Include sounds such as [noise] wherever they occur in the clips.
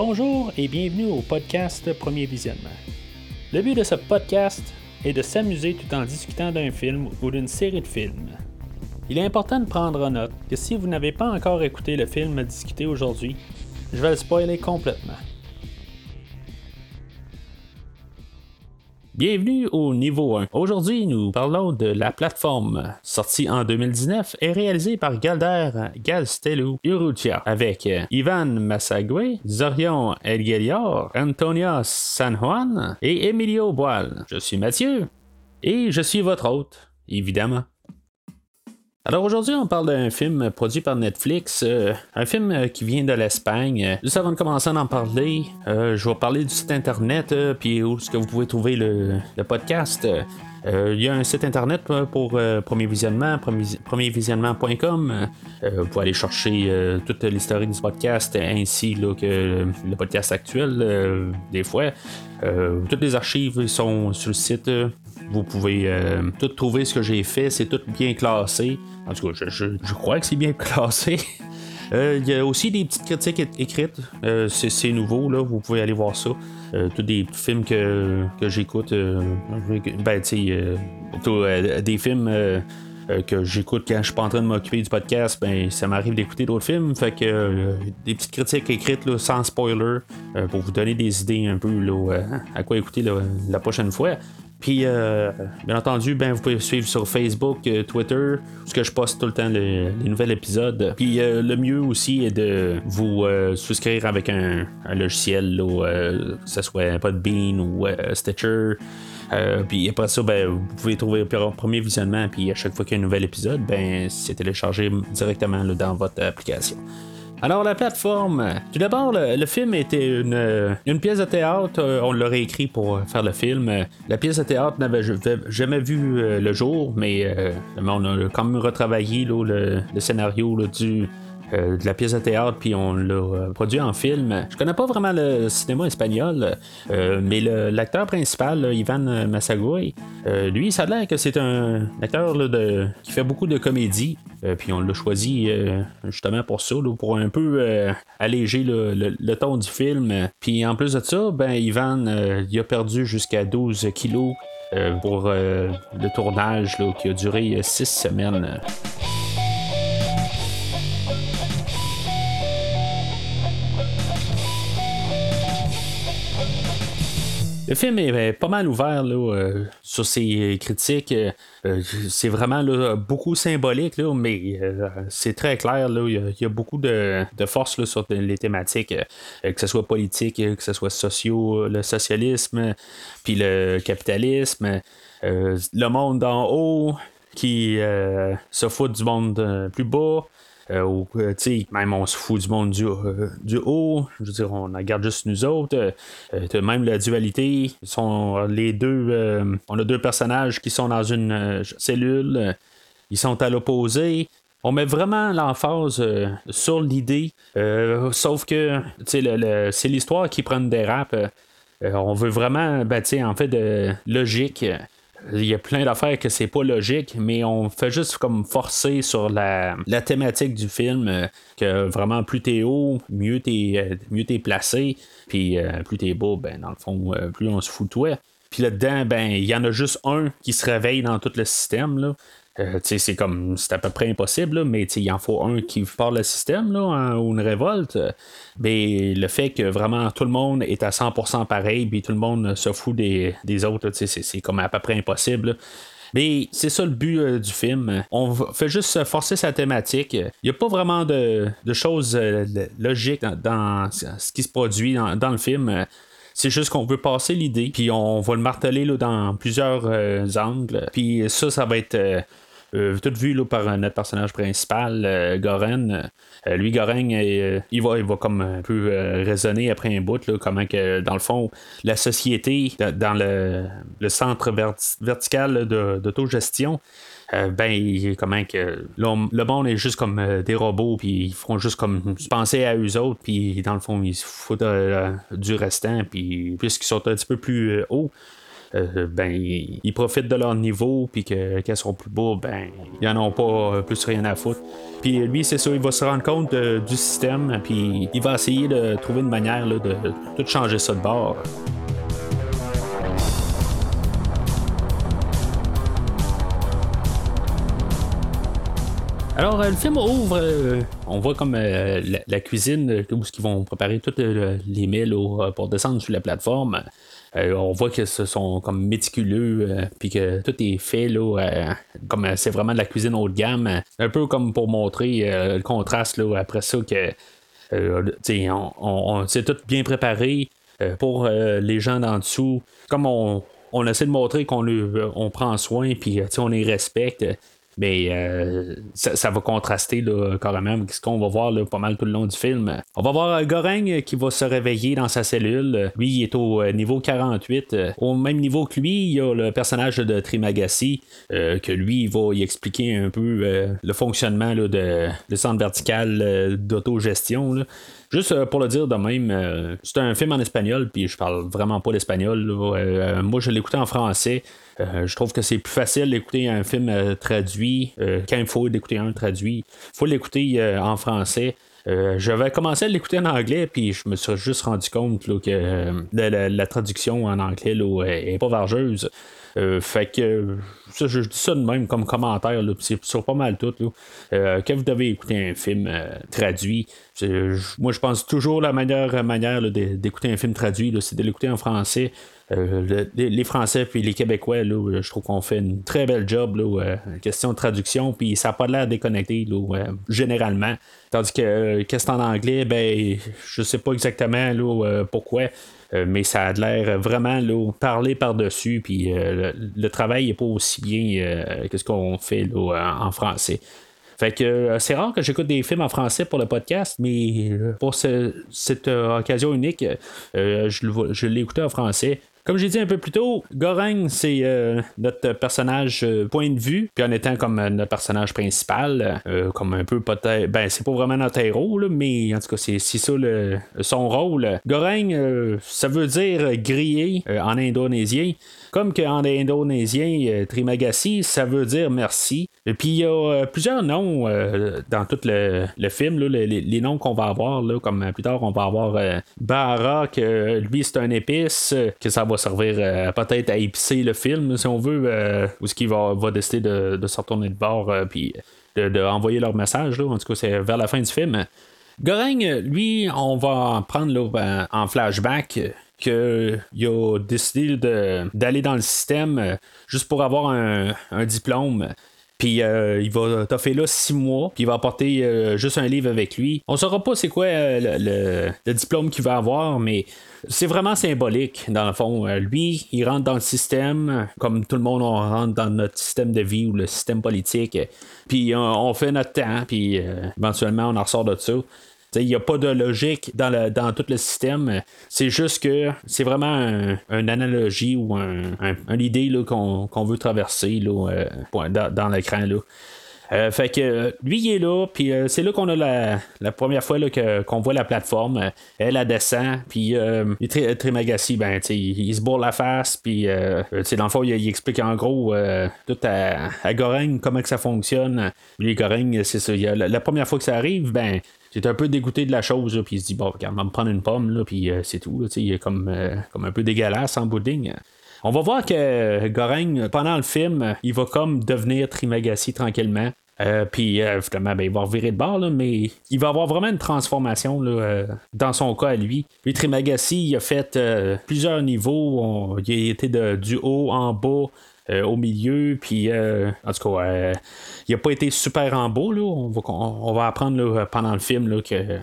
Bonjour et bienvenue au podcast Premier Visionnement. Le but de ce podcast est de s'amuser tout en discutant d'un film ou d'une série de films. Il est important de prendre en note que si vous n'avez pas encore écouté le film à discuter aujourd'hui, je vais le spoiler complètement. Bienvenue au niveau 1. Aujourd'hui, nous parlons de la plateforme, sortie en 2019 et réalisée par Galder Galstelou Urrutia avec Ivan Massagwe, Zorion Elgelior, Antonia San Juan et Emilio Boal. Je suis Mathieu et je suis votre hôte, évidemment. Alors aujourd'hui, on parle d'un film produit par Netflix, euh, un film euh, qui vient de l'Espagne. Juste avant de commencer à en parler, euh, je vais parler du site internet, puis où est-ce que vous pouvez trouver le, podcast. Il y a un site internet pour Premier Visionnement, premiervisionnement.com. vous pouvez aller chercher toute l'historique du podcast ainsi que le podcast actuel, des fois. toutes les archives sont sur le site. Vous pouvez euh, tout trouver ce que j'ai fait, c'est tout bien classé. En tout cas, je, crois que c'est bien [laughs] classé. Euh, il y a aussi des petites critiques écrites. Euh, c'est nouveau, là. Vous pouvez aller voir ça. tous des films que, j'écoute. ben, tu sais, des films que j'écoute quand je suis pas en train de m'occuper du podcast, ben ça m'arrive d'écouter d'autres films. Fait que des petites critiques écrites là, sans spoiler pour vous donner des idées un peu là, à quoi écouter la prochaine fois. Puis, euh, bien entendu, ben, vous pouvez suivre sur Facebook, euh, Twitter, parce que je poste tout le temps les, nouveaux épisodes. Puis, euh, le mieux aussi est de vous souscrire avec un, logiciel, que ce soit Podbean ou Stitcher. puis après ça, ben, vous pouvez trouver le premier visionnement, puis à chaque fois qu'il y a un nouvel épisode, ben, c'est téléchargé directement dans votre application. Alors, la plateforme. Tout d'abord, le, film était une, une, pièce de théâtre. Euh, on l'a réécrit pour faire le film. La pièce de théâtre n'avait jamais vu euh, le jour, mais euh, on a quand même retravaillé le, scénario du euh, de la pièce de théâtre, puis on l'a euh, produit en film. Je connais pas vraiment le cinéma espagnol, euh, mais l'acteur principal, Ivan Massagui, lui, ça a l'air que c'est un acteur qui fait beaucoup de comédie. puis on l'a choisi justement pour ça, pour un peu alléger le, ton du film. Puis en plus de ça, ben Ivan, il a perdu jusqu'à 12 kilos pour le tournage qui a duré 6 semaines. Le film est pas mal ouvert euh, sur ses critiques. Euh, c'est vraiment beaucoup symbolique, mais euh, c'est très clair. il, y a, beaucoup de, force sur les thématiques, que ce soit politique, que ce soit socio, le socialisme, puis le capitalisme, le monde d'en haut qui se fout du monde plus bas. Euh, euh, même on se fout du monde du, euh, du, haut. Je veux dire, on regarde juste nous autres. même la dualité. Sont les deux. on a deux personnages qui sont dans une cellule. ils sont à l'opposé. On met vraiment l'emphase sur l'idée. sauf que c'est l'histoire qui prend des raps. on veut vraiment, ben, en fait, de logique il y a plein d'affaires que c'est pas logique, mais on fait juste comme forcer sur la, thématique du film, euh, que vraiment plus t'es haut, mieux t'es, euh, mieux placé, puis euh, plus t'es beau, ben dans le fond, plus on se fout de toi. Puis là-dedans, ben, il y en a juste un qui se réveille dans tout le système. Euh, c'est comme c'est à peu près impossible, mais il en faut un qui parle le système là, ou une révolte. Mais le fait que vraiment tout le monde est à 100% pareil, puis tout le monde se fout des, autres, c'est comme à peu près impossible. Mais c'est ça le but euh, du film. On fait juste forcer sa thématique. Il n'y a pas vraiment de, choses euh, logiques dans, ce qui se produit dans, le film. C'est juste qu'on veut passer l'idée, puis on va le marteler là, dans plusieurs angles. Puis ça, ça va être tout vu là, par notre personnage principal, euh, Goren. Euh, lui, Goren, il, va, il va comme un peu raisonner après un bout, là, comment que, dans le fond, la société, dans le, centre vertical d'autogestion, ben comment que le monde est juste comme des robots puis ils font juste comme penser à eux autres puis dans le fond ils se foutent du restant puis puisqu'ils sont un petit peu plus hauts ben, ils, profitent de leur niveau, puis que, qu'elles sont plus beaux, ben, ils n'en ont pas plus rien à foutre. Puis lui, c'est ça, il va se rendre compte du système, puis il va essayer de trouver une manière de tout changer ça de bord. Alors, euh, le film ouvre, euh, on voit comme euh, la, cuisine où ils vont préparer tous les milles pour descendre sur la plateforme. On voit que ce sont comme méticuleux, puis que tout est fait là, comme c'est vraiment de la cuisine haut de gamme, un peu comme pour montrer le contraste là, après ça que on, on, c'est tout bien préparé pour les gens d'en dessous. Comme on, on essaie de montrer qu'on on prend soin, puis on les respecte mais euh, ça, va contraster là, carrément ce qu'on va voir là, pas mal tout le long du film. On va voir Goreng qui va se réveiller dans sa cellule. Lui, il est au euh, niveau 48. Au même niveau que lui, il y a le personnage de Trimagassi, euh, que lui, il va y expliquer un peu le fonctionnement là, de centre vertical d'autogestion. Juste pour le dire de même, c'est un film en espagnol, puis je parle vraiment pas l'espagnol. moi, je l'écoutais en français. Euh, je trouve que c'est plus facile d'écouter un film euh, traduit euh, quand faut d'écouter un traduit. Il faut l'écouter en français. je vais commencer à l'écouter en anglais, puis je me suis juste rendu compte que la, traduction en anglais est pas vargeuse. Fait que ça, je dis ça de même comme commentaire, c'est sur pas mal tout. quand vous devez écouter un film traduit, moi je pense toujours la meilleure manière d'écouter un film traduit, c'est de l'écouter en français. Euh, les Français puis les Québécois, là, je trouve qu'on fait une très belle job, là, euh, question de traduction, puis ça n'a pas l'air déconnecté, là, généralement. Tandis que euh, qu'est-ce que en anglais, ben, je sais pas exactement là, pourquoi. mais ça a l'air vraiment là, parler par-dessus, puis le, travail n'est pas aussi bien que ce qu'on fait là, en français. Fait que c'est rare que j'écoute des films en français pour le podcast, mais pour cette occasion unique, je, je l'ai écouté en français. Comme j'ai dit un peu plus tôt, Goreng, c'est euh, notre personnage euh, point de vue, puis en étant comme euh, notre personnage principal, comme un peu peut-être. Ben, c'est pas vraiment notre héros, mais en tout cas, c'est, ça son rôle. Goreng, ça veut dire grillé en indonésien. Comme qu'en indonésien, Trimagasi, ça veut dire merci. Et puis il y a plusieurs noms dans tout le, film, les, noms qu'on va avoir, comme plus tard on va avoir Bara, que lui c'est un épice, que ça va servir euh, peut-être à épicer le film, si on veut, euh, ou ce qui va, décider de, de se retourner de bord, euh, puis de, envoyer leur message. En tout cas, c'est vers la fin du film. Goreng, lui, on va prendre ben, en flashback qu'il a décidé d'aller dans le système juste pour avoir un, un diplôme. Puis euh, il va toffer là six mois, puis il va apporter euh, juste un livre avec lui. On saura pas c'est quoi euh, le, diplôme qu'il va avoir, mais c'est vraiment symbolique dans le fond. lui, il rentre dans le système, comme tout le monde on rentre dans notre système de vie ou le système politique. Puis on, fait notre temps, puis éventuellement on en ressort de ça. Il n'y a pas de logique dans, dans tout le système. C'est juste que c'est vraiment une analogie ou un, un, idée qu'on veut traverser là, euh, dans, dans l'écran. Euh, fait que lui il est là, puis euh, c'est là qu'on a la, première fois là, qu'on voit la plateforme. elle, elle descend, puis euh, il est très, Magassi, ben, il, se bourre la face, puis dans le fond, il, explique en gros tout à, à Goreng comment que ça fonctionne. Lui, Goreng, c'est ça. la, première fois que ça arrive, ben, c'est un peu dégoûté de la chose, puis il se dit, bon, regarde, on va me prendre une pomme, là, puis c'est tout. Il est comme, comme un peu dégueulasse en boudding. On va voir que Goreng, pendant le film, il va comme devenir Trimagassi tranquillement. Euh, puis euh, ben, il va revirer de bord, mais il va avoir vraiment une transformation euh, dans son cas à lui. Lui, il a fait plusieurs niveaux. il a été de, du haut en bas. au milieu, puis en tout cas, il n'a pas été super en bas. Là. On, va, apprendre pendant le film qu'il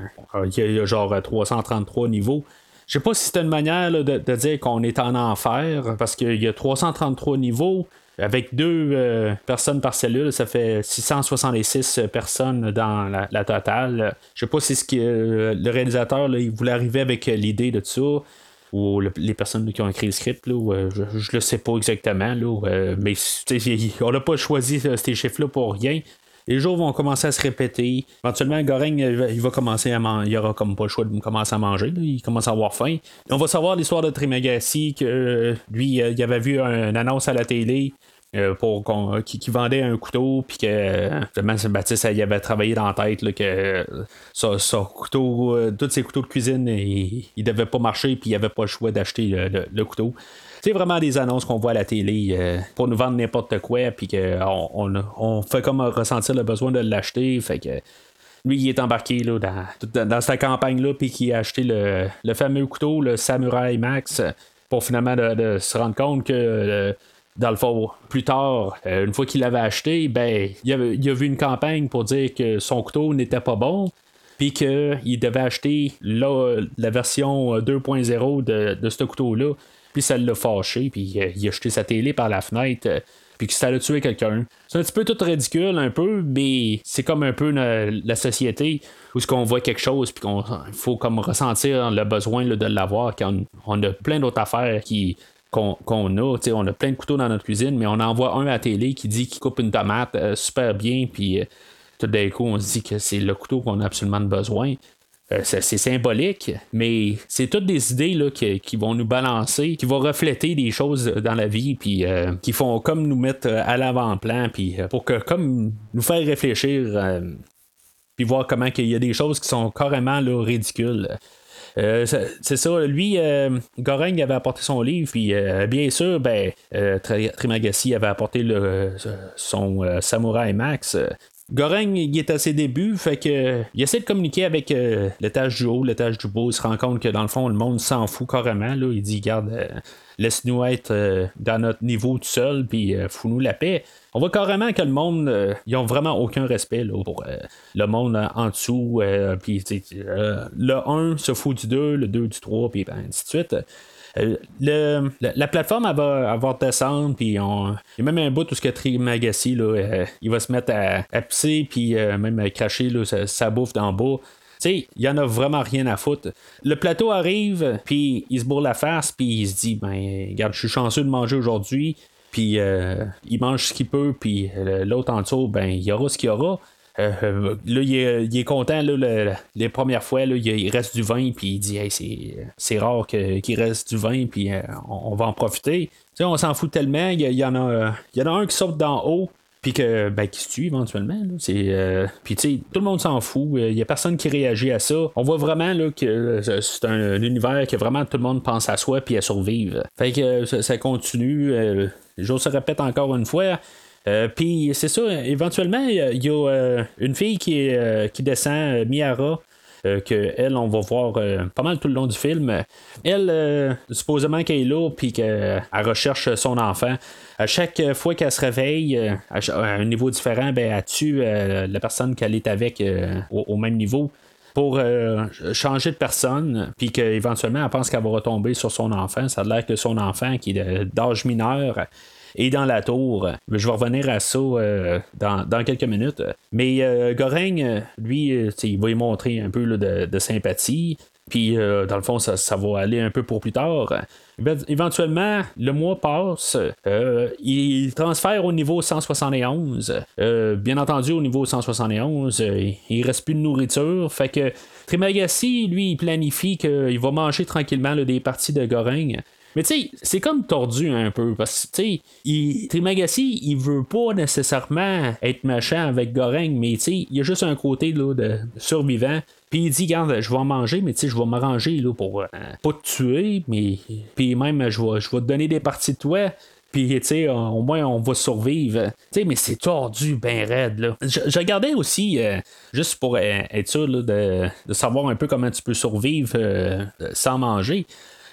y, a genre 333 niveaux. Je sais pas si c'est une manière de, dire qu'on est en enfer, parce qu'il y a 333 niveaux. Avec deux euh, personnes par cellule, ça fait 666 personnes dans la, totale. Je sais pas si ce que euh, le réalisateur il voulait arriver avec l'idée de ça ou les personnes qui ont écrit le script, je, ne le sais pas exactement, mais on n'a pas choisi ces chiffres-là pour rien. Les jours vont commencer à se répéter. Éventuellement, Goreng, il va commencer à manger. Il aura comme pas le choix de commencer à manger. Il commence à avoir faim. on va savoir l'histoire de Trimagasi, que lui, il avait vu une annonce à la télé. pour qui, vendait un couteau puis que justement Baptiste il avait travaillé dans la tête que son, couteau tous ses couteaux de cuisine il, il devait pas marcher puis il avait pas le choix d'acheter le, couteau c'est vraiment des annonces qu'on voit à la télé euh, pour nous vendre n'importe quoi, puis qu'on on, fait comme ressentir le besoin de l'acheter. Fait que lui, il est embarqué là, dans, dans, campagne-là, puis qui a acheté le, fameux couteau, le Samurai Max, pour finalement de, se rendre compte que. Euh, dans le fond, plus tard, euh, une fois qu'il l'avait acheté, ben, il, a vu une campagne pour dire que son couteau n'était pas bon, puis qu'il devait acheter la, la version 2.0 de, de ce couteau-là puis ça l'a fâché, puis euh, il a jeté sa télé par la fenêtre. Euh, puis que ça a tué quelqu'un. C'est un petit peu tout ridicule, un peu, mais c'est comme un peu la, société où ce qu'on voit quelque chose, puis qu'on faut comme ressentir le besoin de l'avoir, quand on, a plein d'autres affaires qui, qu'on, a. On a plein de couteaux dans notre cuisine, mais on en voit un à la télé qui dit qu'il coupe une tomate euh, super bien, puis tout d'un coup, on se dit que c'est le couteau qu'on a absolument besoin. Euh, c'est symbolique, mais c'est toutes des idées là, qui, vont nous balancer, qui vont refléter des choses dans la vie, puis euh, qui font comme nous mettre euh, à l'avant-plan, puis pour que comme nous faire réfléchir, puis voir comment il y a des choses qui sont carrément ridicules. c'est ça, lui, Goreng avait apporté son livre, puis bien sûr, ben, Trimagassi avait apporté le, son Samouraï Max. Goreng, il est à ses débuts, fait que il essaie de communiquer avec euh, l'étage du haut, l'étage du bas. Il se rend compte que dans le fond, le monde s'en fout carrément. Il dit Garde, euh, laisse-nous être euh, dans notre niveau tout seul, puis fous-nous la paix. On voit carrément que le monde, ils ont vraiment aucun respect pour le monde en dessous. puis le 1 se fout du 2, le 2 du 3, puis ben, ainsi de suite. Euh, le, la, plateforme elle va avoir descendre, puis on... il y a même un bout où ce que Trimagassi, là, euh, il va se mettre à, pisser, puis euh, même à cracher là, sa, bouffe d'en bas. Il y en a vraiment rien à foutre. Le plateau arrive, puis il se bourre la face, puis il se dit, ben, regarde, je suis chanceux de manger aujourd'hui. Puis il mange ce qu'il peut, puis l'autre en dessous, ben, il y aura ce qu'il y aura. Euh, euh, là, il est, content. Là, les premières fois, là, il reste du vin, puis il dit c'est, rare qu'il reste du vin, puis euh, on, va en profiter. on s'en fout tellement. Il y, en a, il y en a un qui saute d'en haut, puis que, ben, qui se tue éventuellement. Puis, tu sais, tout le monde s'en fout. Il n'y a personne qui réagit à ça. On voit vraiment là, que c'est un, univers que vraiment tout le monde pense à soi, puis à survivre. Fait que ça, continue. je se répète encore une fois. Euh, puis c'est ça, éventuellement, il y a euh, une fille qui, euh, qui descend, Miara. que elle, on va voir pas mal tout le long du film. Elle, supposément qu'elle est là, puis qu'elle recherche son enfant. À chaque fois qu'elle se réveille à, un niveau différent, ben, elle tue la personne qu'elle est avec au, même niveau pour changer de personne, puis qu'éventuellement elle pense qu'elle va retomber sur son enfant. Ça a l'air que son enfant, qui est d'âge mineur, et dans la tour. Je vais revenir à ça euh, dans, quelques minutes. Mais euh, Goreng, lui, euh, il va y montrer un peu de, sympathie. Puis, dans le fond, ça, va aller un peu pour plus tard. Éventuellement, le mois passe, il transfère au niveau 171. bien entendu, au niveau 171, il reste plus de nourriture. Fait que Trimagassi, lui, il planifie qu'il va manger tranquillement des parties de Goreng. Mais tu sais, c'est comme tordu un peu. Parce que, tu sais, Trimagassi, il veut pas nécessairement être méchant avec Goreng, mais tu sais, il y a juste un côté là, de survivant. Puis il dit, regarde, je vais en manger, mais tu sais, je vais m'arranger là, pour euh, pas te tuer, mais puis même, je vais, je te donner des parties de toi. Puis, tu sais, au moins, on va survivre. Tu sais, mais c'est tordu, ben raide, là. Je, regardais aussi, euh, juste pour euh, être sûr de, de, savoir un peu comment tu peux survivre sans manger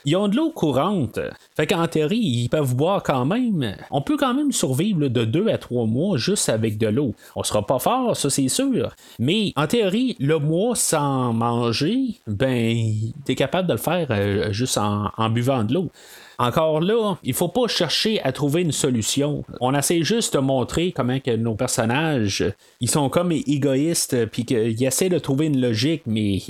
ils ont de l'eau courante. Fait qu'en théorie, ils peuvent boire quand même. On peut quand même survivre de deux à trois mois juste avec de l'eau. On sera pas fort, ça c'est sûr. Mais en théorie, le mois sans manger, ben, t'es capable de le faire euh, juste en, buvant de l'eau. Encore là, il faut pas chercher à trouver une solution. On essaie juste de montrer comment que nos personnages, ils sont comme égoïstes, puis qu'ils essaient de trouver une logique, mais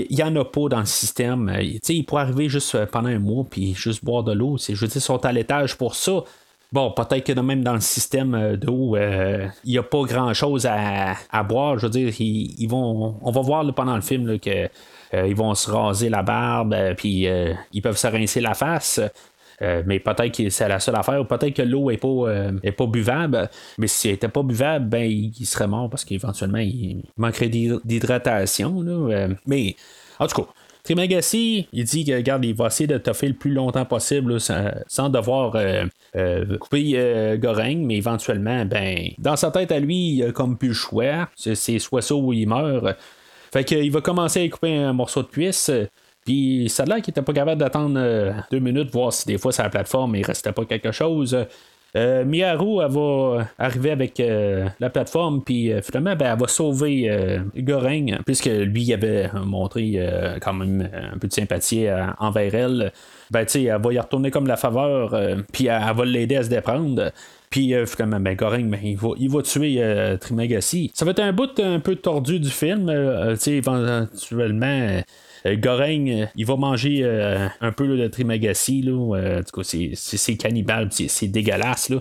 il y, en a pas dans le système. sais, ils pourraient arriver juste pendant un mois, puis juste boire de l'eau. Je veux dire, ils sont à l'étage pour ça. bon, peut-être que même dans le système d'eau, il n'y a pas grand-chose à, boire. Je veux dire, ils, vont, on va voir pendant le film que ils vont se raser la barbe, puis ils peuvent se rincer la face. Euh, mais peut-être que c'est la seule affaire. Peut-être que l'eau n'est pas, euh, pas buvable. Mais si elle n'était pas buvable, ben, il, serait mort parce qu'éventuellement, il manquerait d'hydratation. Euh, mais, en tout cas. Trimagassi, il dit que regarde, il va essayer de toffer le plus longtemps possible sans, devoir couper Goreng, mais éventuellement, ben, dans sa tête à lui, il a comme plus le choix. C'est soit ça ou il meurt. Fait qu'il va commencer à couper un morceau de cuisse. Puis ça a l'air qu'il était pas capable d'attendre euh, deux minutes, voir si des fois sur la plateforme il restait pas quelque chose. Euh, elle va arriver avec euh, la plateforme, puis finalement, ben, elle va sauver Goreng, puisque lui il avait montré quand même un peu de sympathie envers elle. Ben, elle va y retourner comme la faveur, puis elle, va l'aider à se déprendre. Puis finalement, ben, Goreng, ben, il, va, il va tuer Trimagassi. Ça va être un bout un peu tordu du film. éventuellement euh, Goreng, euh, il va manger euh, un peu de Trimagassi. Là, en tout cas, c'est cannibale, c'est dégueulasse. Là.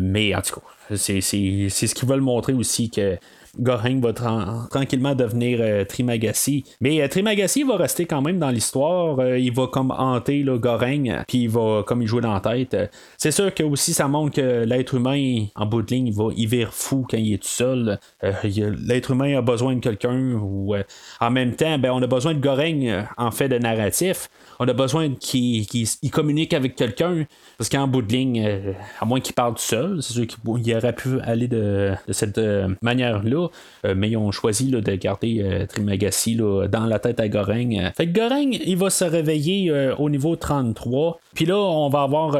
mais en tout cas, c'est ce qu'ils veulent montrer aussi que Goring va tranquillement devenir euh, Trimagassi. Mais euh, Trimagassi va rester quand même dans l'histoire. Euh, il va comme hanter le Goring, puis il va comme il joue dans la tête. C'est sûr que aussi ça montre que l'être humain, en bout de ligne, il va y vire fou quand il est tout seul. l'être humain a besoin de quelqu'un ou en même temps, ben, on a besoin de Goring en fait de narratif on a besoin qu'il communique avec quelqu'un. Parce qu'en bout de ligne, à moins qu'il parle tout seul, c'est sûr qu'il aurait pu aller de, cette manière-là. Euh, mais ils ont choisi de garder euh, Trimagassi dans la tête à Goreng. Fait que Goreng, il va se réveiller euh, au niveau 33. Puis là, on va avoir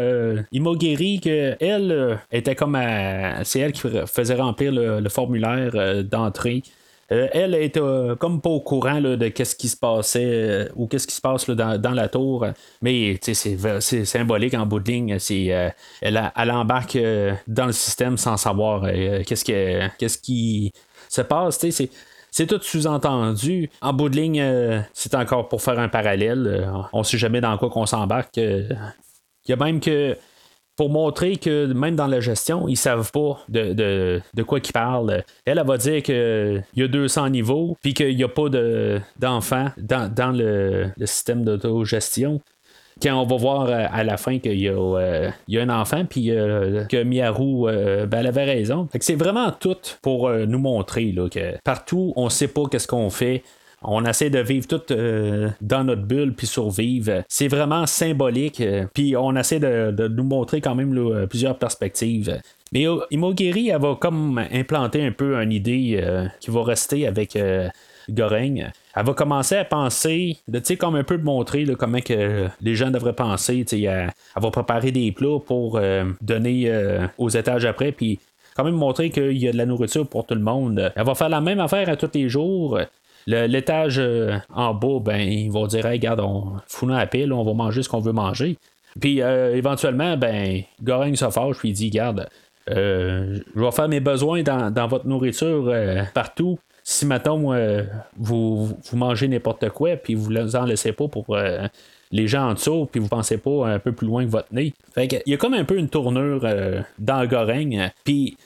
Imogiri, que elle était comme C'est elle qui faisait remplir le formulaire d'entrée. Euh, elle est comme pas au courant de qu'est-ce qui se passait euh, ou qu'est-ce qui se passe dans, la tour. Mais c'est symbolique en bout de ligne. Euh, elle, embarque dans le système sans savoir qu'est-ce, qui se passe. C'est tout sous-entendu. En bout de ligne, c'est encore pour faire un parallèle. on sait jamais dans quoi qu'on s'embarque. Il y a même que pour montrer que même dans la gestion, ils savent pas de, de, quoi qu'ils parlent. Elle, elle va dire qu'il y a 200 niveaux, puis qu'il n'y a pas d'enfants dans, dans le, système d'autogestion. Quand on va voir à la fin qu'il y, euh, y, a un enfant, puis euh, que Miaru, euh, ben, elle avait raison. c'est vraiment tout pour nous montrer là, que partout, on sait pas qu'est-ce qu'on fait on essaie de vivre tout euh, dans notre bulle puis survivre. C'est vraiment symbolique. Euh, puis on essaie de, nous montrer quand même plusieurs perspectives. Mais Imogiri, elle va comme implanter un peu une idée euh, qui va rester avec Goreng. Elle va commencer à penser, tu sais, comme un peu montrer comment que les gens devraient penser. Elle, elle, va préparer des plats pour donner aux étages après, puis quand même montrer qu'il y a de la nourriture pour tout le monde. Elle va faire la même affaire à tous les jours. L'étage euh, en bas, ben, ils vont dire regarde, on fout la pile, on va manger ce qu'on veut manger. Puis euh, éventuellement, ben, Goreng se fâche, puis il dit Garde, euh, je vais faire mes besoins dans, votre nourriture partout. Si, maintenant vous, vous mangez n'importe quoi, puis vous en laissez pas pour les gens en dessous, puis vous pensez pas un peu plus loin que votre nez. Fait il y a comme un peu une tournure dans Goreng. Puis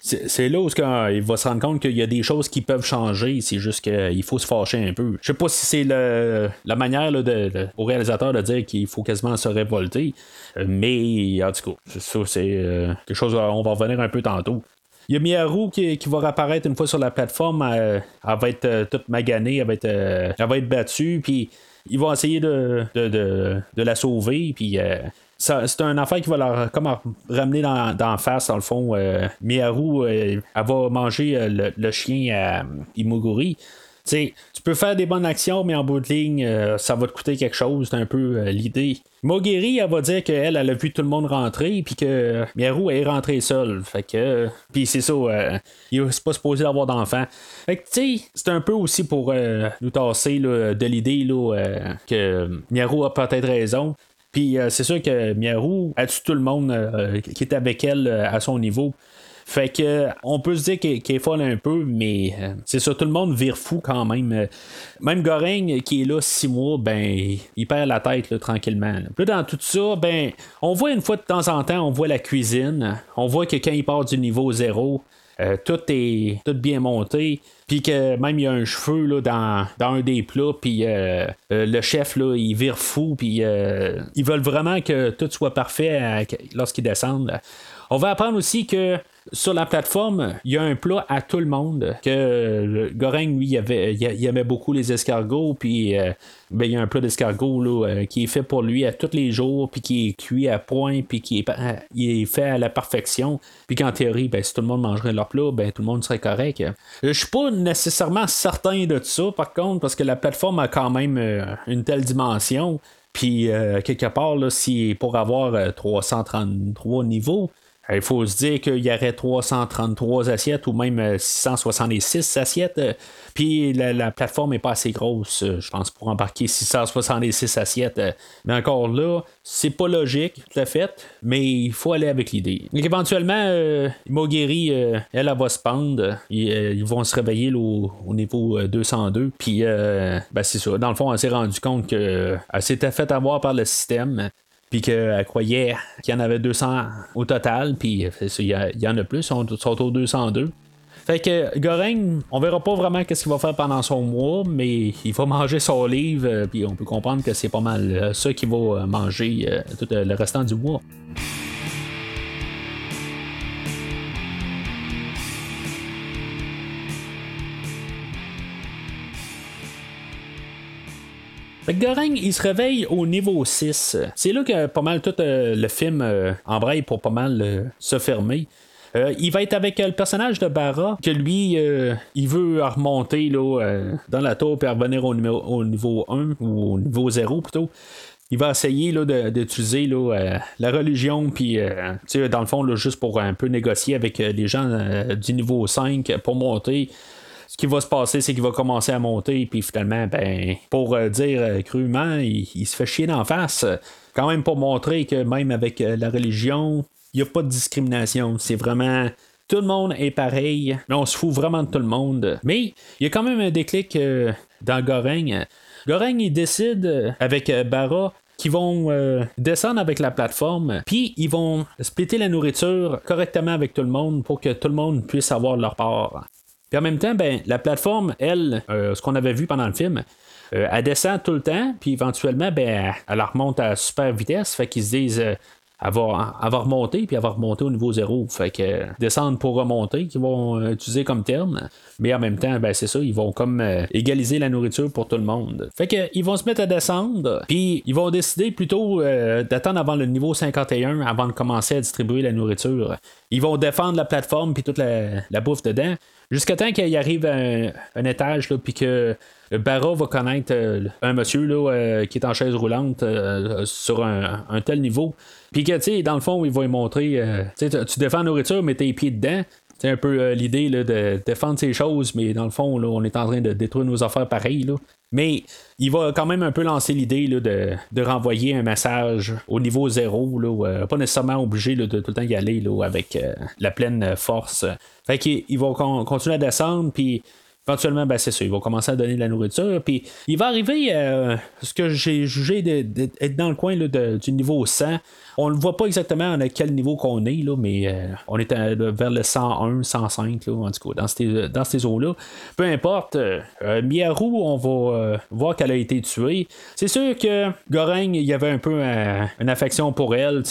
c'est là où il va se rendre compte qu'il y a des choses qui peuvent changer, c'est juste qu'il faut se fâcher un peu. Je sais pas si c'est la manière de, au réalisateur de dire qu'il faut quasiment se révolter, mais en tout cas, ça c'est euh, quelque chose, on va revenir un peu tantôt. Il y a Miyaru qui, va réapparaître une fois sur la plateforme, elle, va être euh, toute maganée, elle va être, euh, elle va être battue, puis ils vont essayer de, de, la sauver, puis c'est un affaire qui va leur comme ramener dans, dans face, dans le fond. Euh, Miyaru, euh, elle va manger euh, le, chien à Imoguri. tu peux faire des bonnes actions, mais en bout de ligne, ça va te coûter quelque chose. C'est un peu l'idée. Mogiri, elle va dire qu'elle, elle a vu tout le monde rentrer, puis que Miyaru est rentré seule. Fait que. puis c'est ça, il n'est pas supposé avoir d'enfant. Fait que, tu sais, c'est un peu aussi pour nous tasser de l'idée que Miyaru a peut-être raison. Puis euh, c'est sûr que Miaru a tué tout le monde euh, qui est avec elle euh, à son niveau. Fait que on peut se dire qu'il est folle un peu, mais c'est ça, tout le monde vire fou quand même. Même Goreng qui est là six mois, ben il perd la tête tranquillement. Là. dans tout ça, ben on voit une fois de temps en temps, on voit la cuisine. On voit que quand il part du niveau zéro, tout est bien monté. Puis que même il y a un cheveu dans, dans un des plats, puis euh, euh, le chef, là, il vire fou, puis euh, ils veulent vraiment que tout soit parfait lorsqu'ils descendent. On va apprendre aussi que sur la plateforme, il y a un plat à tout le monde. Que Goreng, lui, il, avait, il aimait beaucoup les escargots. Puis ben, il y a un plat d'escargots qui est fait pour lui à tous les jours. Puis qui est cuit à point. Puis qui est, est fait à la perfection. Puis qu'en théorie, ben, si tout le monde mangerait leur plat, ben, tout le monde serait correct. Je suis pas nécessairement certain de ça, par contre, parce que la plateforme a quand même une telle dimension. Puis, quelque part, là, si pour avoir 333 niveaux, il faut se dire qu'il y aurait 333 assiettes ou même 666 euh, assiettes. Euh, puis la, plateforme n'est pas assez grosse, euh, je pense, pour embarquer 666 assiettes. Mais encore là, c'est pas logique, tout à fait, mais il faut aller avec l'idée. Éventuellement, euh, Mogeri, elle, elle, va se pendre. Ils, vont se réveiller au, niveau 202. Puis, ben, c'est ça. Dans le fond, elle s'est rendue compte qu'elle s'était fait avoir par le système puis qu'elle croyait qu'il y en avait 200 au total, puis il y, en a plus, ils sont, au 202. Fait que Goreng, on verra pas vraiment qu'est-ce qu'il va faire pendant son mois, mais il va manger son livre, euh, puis on peut comprendre que c'est pas mal euh, ça qu'il va euh, manger tout le restant du mois. Goreng, il se réveille au niveau 6. C'est là que pas mal tout euh, le film euh, embraye pour pas mal euh, se fermer. il va être avec le personnage de Barra, que lui, il veut remonter là, dans la tour et revenir au, au niveau 1 ou au niveau 0 plutôt il va essayer d'utiliser la religion, puis dans le fond, juste pour un peu négocier avec les gens du niveau 5 pour monter qui va se passer, c'est qu'il va commencer à monter, puis finalement, ben, pour euh, dire euh, crûment, il, se fait chier d'en face. Quand même pour montrer que même avec euh, la religion, il n'y a pas de discrimination. C'est vraiment. Tout le monde est pareil. On se fout vraiment de tout le monde. Mais il y a quand même un déclic dans Goreng. Goreng, il décide avec Barra qu'ils vont descendre avec la plateforme, puis ils vont splitter la nourriture correctement avec tout le monde pour que tout le monde puisse avoir leur part. Puis en même temps, ben, la plateforme, elle, euh, ce qu'on avait vu pendant le film, euh, elle descend tout le temps, puis éventuellement, ben, elle remonte à super vitesse. Fait qu'ils se disent, euh, avoir avoir remonté puis avoir remonté au niveau zéro. Fait que descendre pour remonter, qu'ils vont utiliser comme terme. Mais en même temps, ben c'est ça, ils vont comme euh, égaliser la nourriture pour tout le monde. Fait que ils vont se mettre à descendre, puis ils vont décider plutôt euh, d'attendre avant le niveau 51 avant de commencer à distribuer la nourriture. Ils vont défendre la plateforme puis toute la, bouffe dedans. Jusqu'à temps qu'il arrive à un, étage, puis que Barra va connaître euh, un monsieur là, qui est en chaise roulante sur un, tel niveau. Puis que, tu sais, dans le fond, il va lui montrer, tu défends la nourriture, mais tes pieds dedans. C'est un peu euh, l'idée de défendre ces choses, mais dans le fond, là, on est en train de détruire nos affaires pareilles. Là. Mais il va quand même un peu lancer l'idée de, de, renvoyer un message au niveau zéro, là, euh, pas nécessairement obligé de tout le temps y aller là, avec euh, la pleine force. Fait qu'il va continuer à descendre, puis éventuellement, ben, c'est ça, il va commencer à donner de la nourriture. Puis il va arriver à ce que j'ai jugé d'être dans le coin là, du niveau 100. On ne voit pas exactement à quel niveau qu'on est, là, mais euh, on est vers le 101, 105, là, en tout cas, dans ces, dans ces eaux-là. Peu importe, euh, euh on va euh, voir qu'elle a été tuée. C'est sûr que Goreng, il y avait un peu une affection pour elle,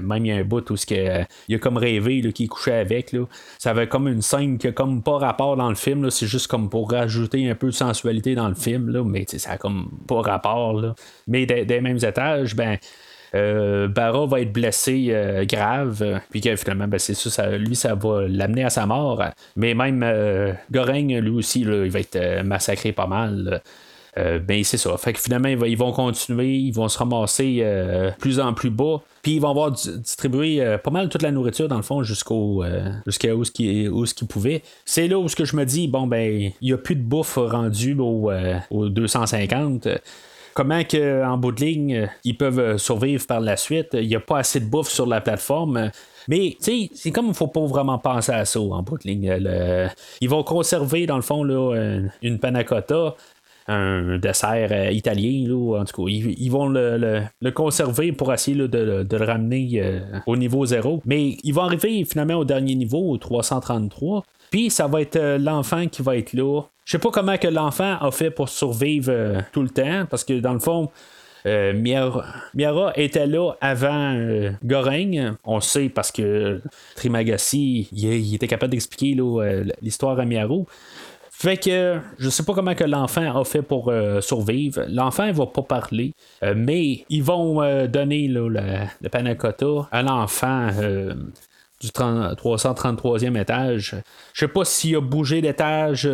même il y a un bout où il a comme rêvé qu'il couchait avec. Là. Ça avait comme une scène qui a comme pas rapport dans le film, c'est juste comme pour rajouter un peu de sensualité dans le film, mais ça a comme pas rapport. Là. Mais des, des mêmes étages, ben euh, Barra va être blessé euh, grave, puis que finalement, ben, c'est ça, lui, ça va l'amener à sa mort. Mais même euh, Goreng, lui aussi, il va être massacré pas mal. ben c'est ça. Fait que finalement, ils vont continuer, ils vont se ramasser plus en plus bas. Puis ils vont avoir distribué pas mal toute la nourriture dans le fond jusqu'au jusqu'à où ce qu'ils pouvaient. C'est là où ce que je me dis bon ben il n'y a plus de bouffe rendue au, au 250. Comment que, en bout de ligne, ils peuvent survivre par la suite? Il n'y a pas assez de bouffe sur la plateforme. Mais, tu sais, c'est comme il ne faut pas vraiment penser à ça en bout de ligne. Ils vont conserver, dans le fond, là, une panna un dessert euh, italien. En tout cas, ils, vont le, conserver pour essayer de, le ramener euh, au niveau zéro. Mais ils vont arriver finalement au dernier niveau, au 333. Puis ça va être euh, l'enfant qui va être là. Je sais pas comment que l'enfant a fait pour survivre tout le temps, parce que dans le fond, Miara, était là avant euh, On sait parce que Trimagassi, il, était capable d'expliquer l'histoire à Miaro. Fait que je sais pas comment que l'enfant a fait pour euh, survivre. L'enfant il va pas parler, euh, mais ils vont euh, donner le, le à l'enfant du 333e étage. Je sais pas s'il a bougé d'étage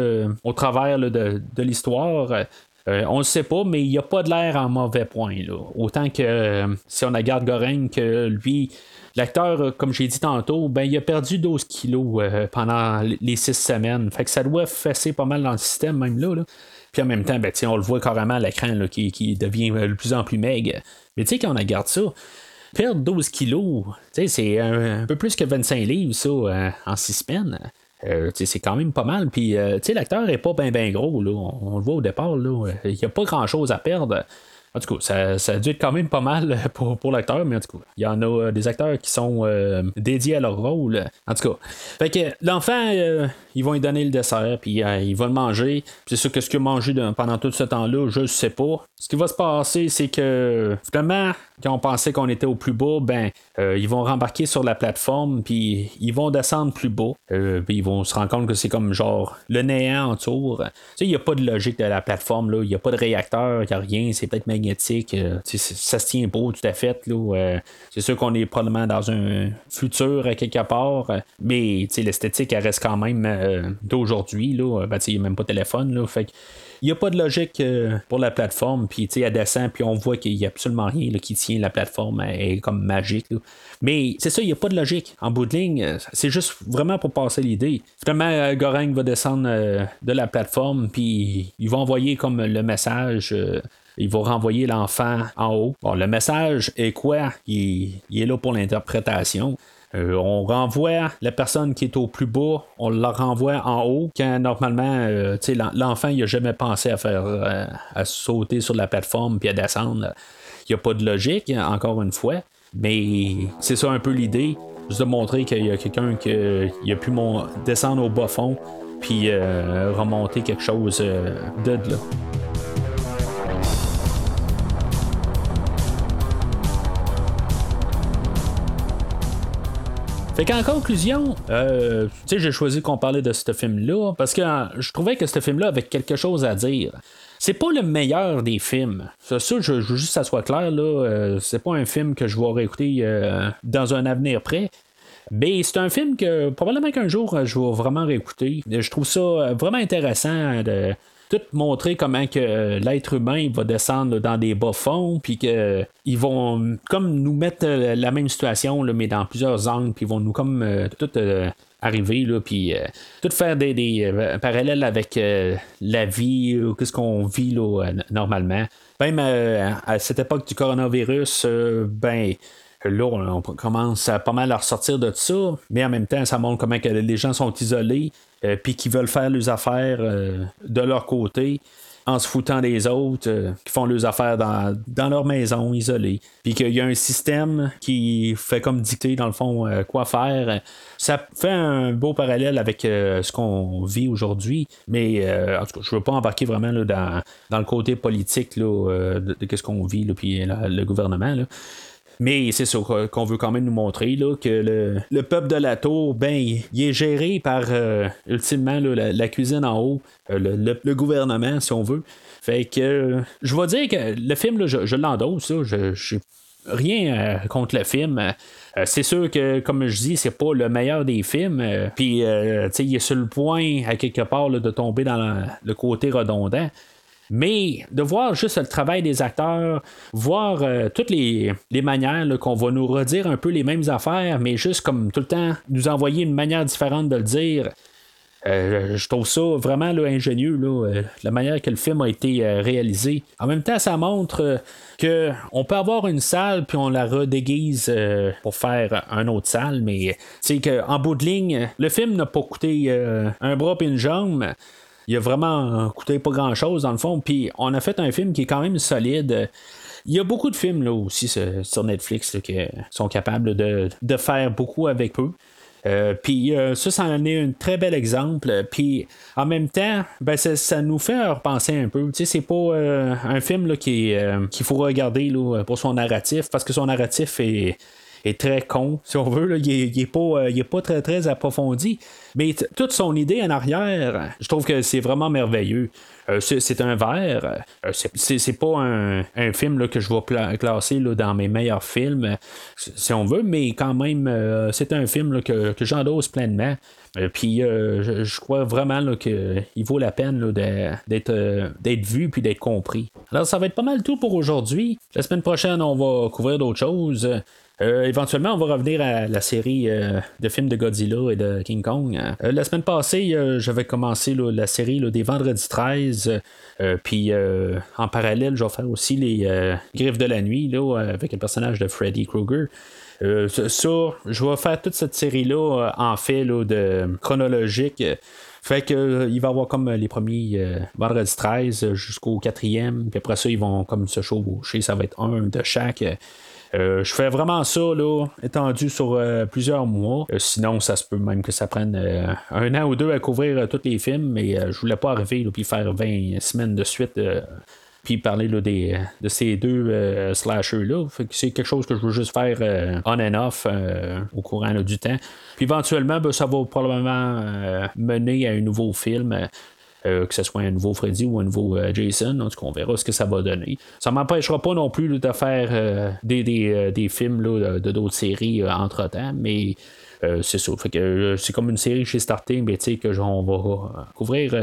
au travers de, l'histoire. on ne sait pas, mais il a pas de l'air en mauvais point. Autant que si on regarde Goreng, que lui, L'acteur, euh, comme j'ai dit tantôt, ben, il a perdu 12 kilos euh, pendant les 6 semaines. Fait que ça doit fesser pas mal dans le système, même là. Puis en même temps, ben, on le voit carrément à l'écran qui, devient euh, de plus en plus maigre. Mais tu sais, quand on regarde ça, perdre 12 kilos, c'est un, peu plus que 25 livres, ça, en 6 semaines. c'est quand même pas mal. Puis, l'acteur est pas bien ben gros. Là. On, le voit au départ. Il n'y a pas grand chose à perdre. En tout cas, ça, a dû être quand même pas mal [laughs] pour, pour l'acteur, mais en tout cas, il y en a euh, des acteurs qui sont euh, dédiés à leur rôle. En tout cas, fait que l'enfant, euh, ils vont lui donner le dessert, puis il va le manger. C'est sûr que ce qu'il a mangé pendant tout ce temps-là, je ne sais pas. Ce qui va se passer, c'est que finalement, quand on pensait qu'on était au plus bas, ben, ils vont rembarquer sur la plateforme, puis ils vont descendre plus bas. puis ils vont se rendre compte que c'est comme genre le néant autour. Tu sais, il n'y a pas de logique de la plateforme. Il n'y a pas de réacteur, il n'y a rien. C'est peut-être euh, ça se tient beau tout à fait. Euh, c'est sûr qu'on est probablement dans un futur quelque part, mais l'esthétique elle reste quand même euh, d'aujourd'hui. Ben, il n'y a même pas de téléphone. Là, fait il n'y a pas de logique pour la plateforme, puis elle descend, puis on voit qu'il n'y a absolument rien qui tient la plateforme, elle est comme magique. Mais c'est ça, il n'y a pas de logique. En bout de ligne, c'est juste vraiment pour passer l'idée. Finalement, Goreng va descendre de la plateforme, puis il va envoyer comme le message il va renvoyer l'enfant en haut. Bon, le message est quoi? Il, est là pour l'interprétation. Euh, on renvoie la personne qui est au plus bas, on la renvoie en haut, quand normalement, euh, l'enfant, n'a jamais pensé à faire euh, à sauter sur la plateforme puis à descendre. Il n'y a pas de logique, encore une fois. Mais c'est ça un peu l'idée, juste de montrer qu'il y a quelqu'un qui a pu descendre au bas fond puis remonter quelque chose de là. Fait qu'en conclusion, euh, tu sais, j'ai choisi qu'on parlait de ce film-là parce que euh, je trouvais que ce film-là avait quelque chose à dire. C'est pas le meilleur des films. Ça, je, veux juste que ça soit clair, là. Euh, c'est pas un film que je vais réécouter dans un avenir près. Mais c'est un film que probablement qu'un jour je vais vraiment réécouter. Je trouve ça vraiment intéressant de tout montrer comment que euh, l'être humain va descendre dans des bas fonds, puis qu'ils vont comme nous mettre euh, la même situation, mais dans plusieurs angles, puis ils vont nous comme euh, tout arriver, puis tout faire des, parallèles avec la vie, qu'est-ce qu'on vit normalement. Même à cette époque du coronavirus, ben là, on, commence à pas mal à ressortir de ça, mais en même temps, ça montre comment les gens sont isolés, euh, puis qui veulent faire leurs affaires euh, de leur côté en se foutant des autres, euh, qui font leurs affaires dans, leur maison, isolés. Puis qu'il y a un système qui fait comme dicter, dans le fond, quoi faire. Ça fait un beau parallèle avec ce qu'on vit aujourd'hui. Mais en tout cas, je ne veux pas embarquer vraiment dans, le côté politique de, ce qu'on vit, puis le gouvernement. Mais c'est ça qu'on veut quand même nous montrer là, que le, peuple de la tour, ben, il est géré par euh, ultimement la, cuisine en haut, euh, le, gouvernement, si on veut. Fait que je vais dire que le film, là, je, l'endosse, je, je rien euh, contre le film. c'est sûr que, comme je dis, c'est pas le meilleur des films. Puis, sais il est sur le point, à quelque part, de tomber dans le côté redondant. Mais de voir juste le travail des acteurs, voir euh, toutes les, manières qu'on va nous redire un peu les mêmes affaires, mais juste comme tout le temps nous envoyer une manière différente de le dire. je trouve ça vraiment ingénieux, la manière que le film a été réalisé. En même temps, ça montre que on peut avoir une salle puis on la redéguise pour faire un autre salle, mais c'est qu'en bout de ligne, le film n'a pas coûté un bras et une jambe il a vraiment coûté pas grand chose dans le fond. Puis on a fait un film qui est quand même solide. Il y a beaucoup de films là aussi sur Netflix qui sont capables de, faire beaucoup avec peu. Euh, puis euh, ça, ça en est un très bel exemple. Puis en même temps, ben, ça, nous fait repenser un peu. Tu sais, c'est pas euh, un film qu'il faut regarder pour son narratif, parce que son narratif est, très con, si on veut. Il, n'est pas, euh, pas très, très approfondi. Mais toute son idée en arrière, je trouve que c'est vraiment merveilleux. Euh, c'est un verre. Euh, c'est pas un, film que je vais classer dans mes meilleurs films, si on veut, mais quand même, c'est un film que, que j'endosse pleinement. puis je, crois vraiment qu'il vaut la peine d'être vu puis d'être compris. Alors ça va être pas mal tout pour aujourd'hui. La semaine prochaine, on va couvrir d'autres choses. Euh, éventuellement, on va revenir à la série euh, de films de Godzilla et de King Kong. Euh, la semaine passée, j'avais commencé la série des Vendredi 13. Puis en parallèle, je vais faire aussi les Griffes de la nuit avec le personnage de Freddy Krueger. ça, je vais faire toute cette série-là en fait de chronologique. Fait que il va avoir comme les premiers vendredi 13 jusqu'au quatrième, puis après ça, ils vont comme se chevaucher, ça va être un de chaque. Euh, je fais vraiment ça, là, étendu sur euh, plusieurs mois. Euh, sinon, ça se peut même que ça prenne un an ou deux à couvrir tous les films, mais je voulais pas arriver puis faire 20 semaines de suite puis parler là, des, de ces deux slashers-là. C'est quelque chose que je veux juste faire on and off au courant du temps. Puis éventuellement, ben, ça va probablement mener à un nouveau film. Euh, que ce soit un nouveau Freddy ou un nouveau euh, Jason. En tout cas, on verra ce que ça va donner. Ça m'empêchera pas non plus de faire euh, des, films de d'autres séries entre-temps, mais c'est ça. c'est comme une série chez Starting, mais que on va couvrir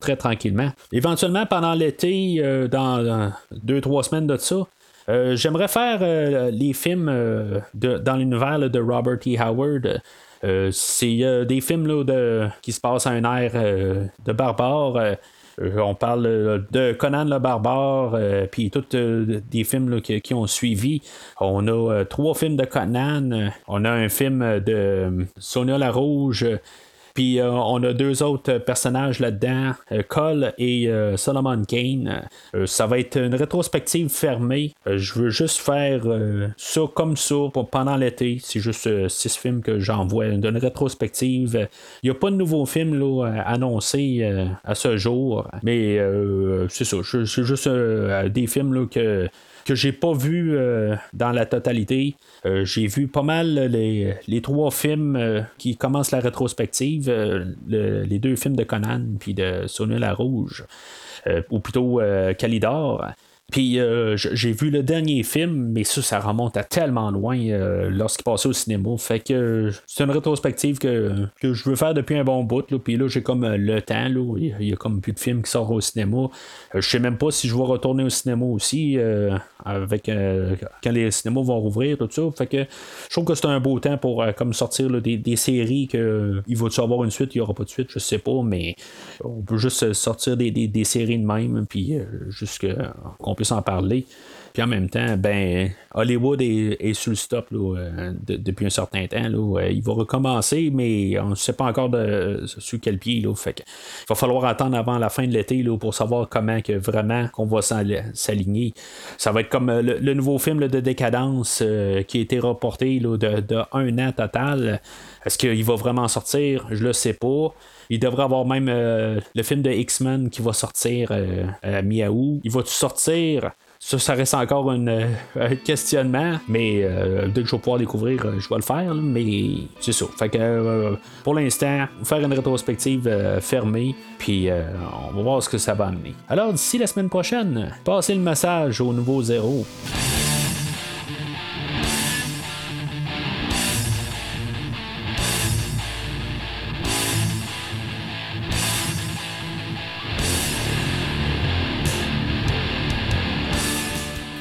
très tranquillement. Éventuellement, pendant l'été, dans deux, trois semaines de ça, j'aimerais faire les films dans l'univers de Robert E. Howard. Euh, c'est euh, des films de, qui se passent à un air euh, de barbare. on parle de Conan le barbare, puis tous des films qui, ont suivi. On a trois films de Conan, on a un film de Sonia la Rouge, puis euh, on a deux autres personnages là-dedans, euh, Cole et euh, Solomon Kane. ça va être une rétrospective fermée. je veux juste faire ça comme ça pendant l'été. C'est juste six films que j'envoie d'une rétrospective. Il n'y a pas de nouveaux films là, annoncés à ce jour, mais c'est ça. C'est juste des films là, que que j'ai pas vu euh, dans la totalité. Euh, j'ai vu pas mal les, trois films euh, qui commencent la rétrospective, les deux films de Conan puis de Sonia la Rouge, ou plutôt Calidor. Puis euh, j'ai vu le dernier film, mais ça, ça remonte à tellement loin euh, lorsqu'il passait au cinéma. Fait que c'est une rétrospective que, je veux faire depuis un bon bout. Puis là, j'ai comme euh, le temps. Il y a comme plus de films qui sortent au cinéma. je sais même pas si je vais retourner au cinéma aussi avec quand les cinémas vont rouvrir, tout ça. Fait que je trouve que c'est un beau temps pour comme sortir des, séries que il va-tu avoir une suite, il n'y aura pas de suite, je sais pas, mais on peut juste sortir des, séries de même, puis juste qu'on puisse en parler. Puis en même temps, ben Hollywood est, sur le stop euh, depuis un certain temps. Là, il va recommencer, mais on ne sait pas encore de, sur quel pied. Il va falloir attendre avant la fin de l'été pour savoir comment que vraiment qu'on va s'aligner. Ça va être comme euh, le, nouveau film de décadence euh, qui a été reporté de, un an total. Est-ce qu'il va vraiment sortir? Je le sais pas. Il devrait avoir même le film de X-Men qui va sortir à mi-août. Il va-tu sortir? Ça, ça reste encore euh, un questionnement, mais euh, dès que je vais pouvoir découvrir, euh, je vais le faire. mais c'est ça. Fait que pour l'instant, faire une rétrospective fermée, puis on va voir ce que ça va amener. Alors d'ici la semaine prochaine, passez le message au nouveau zéro.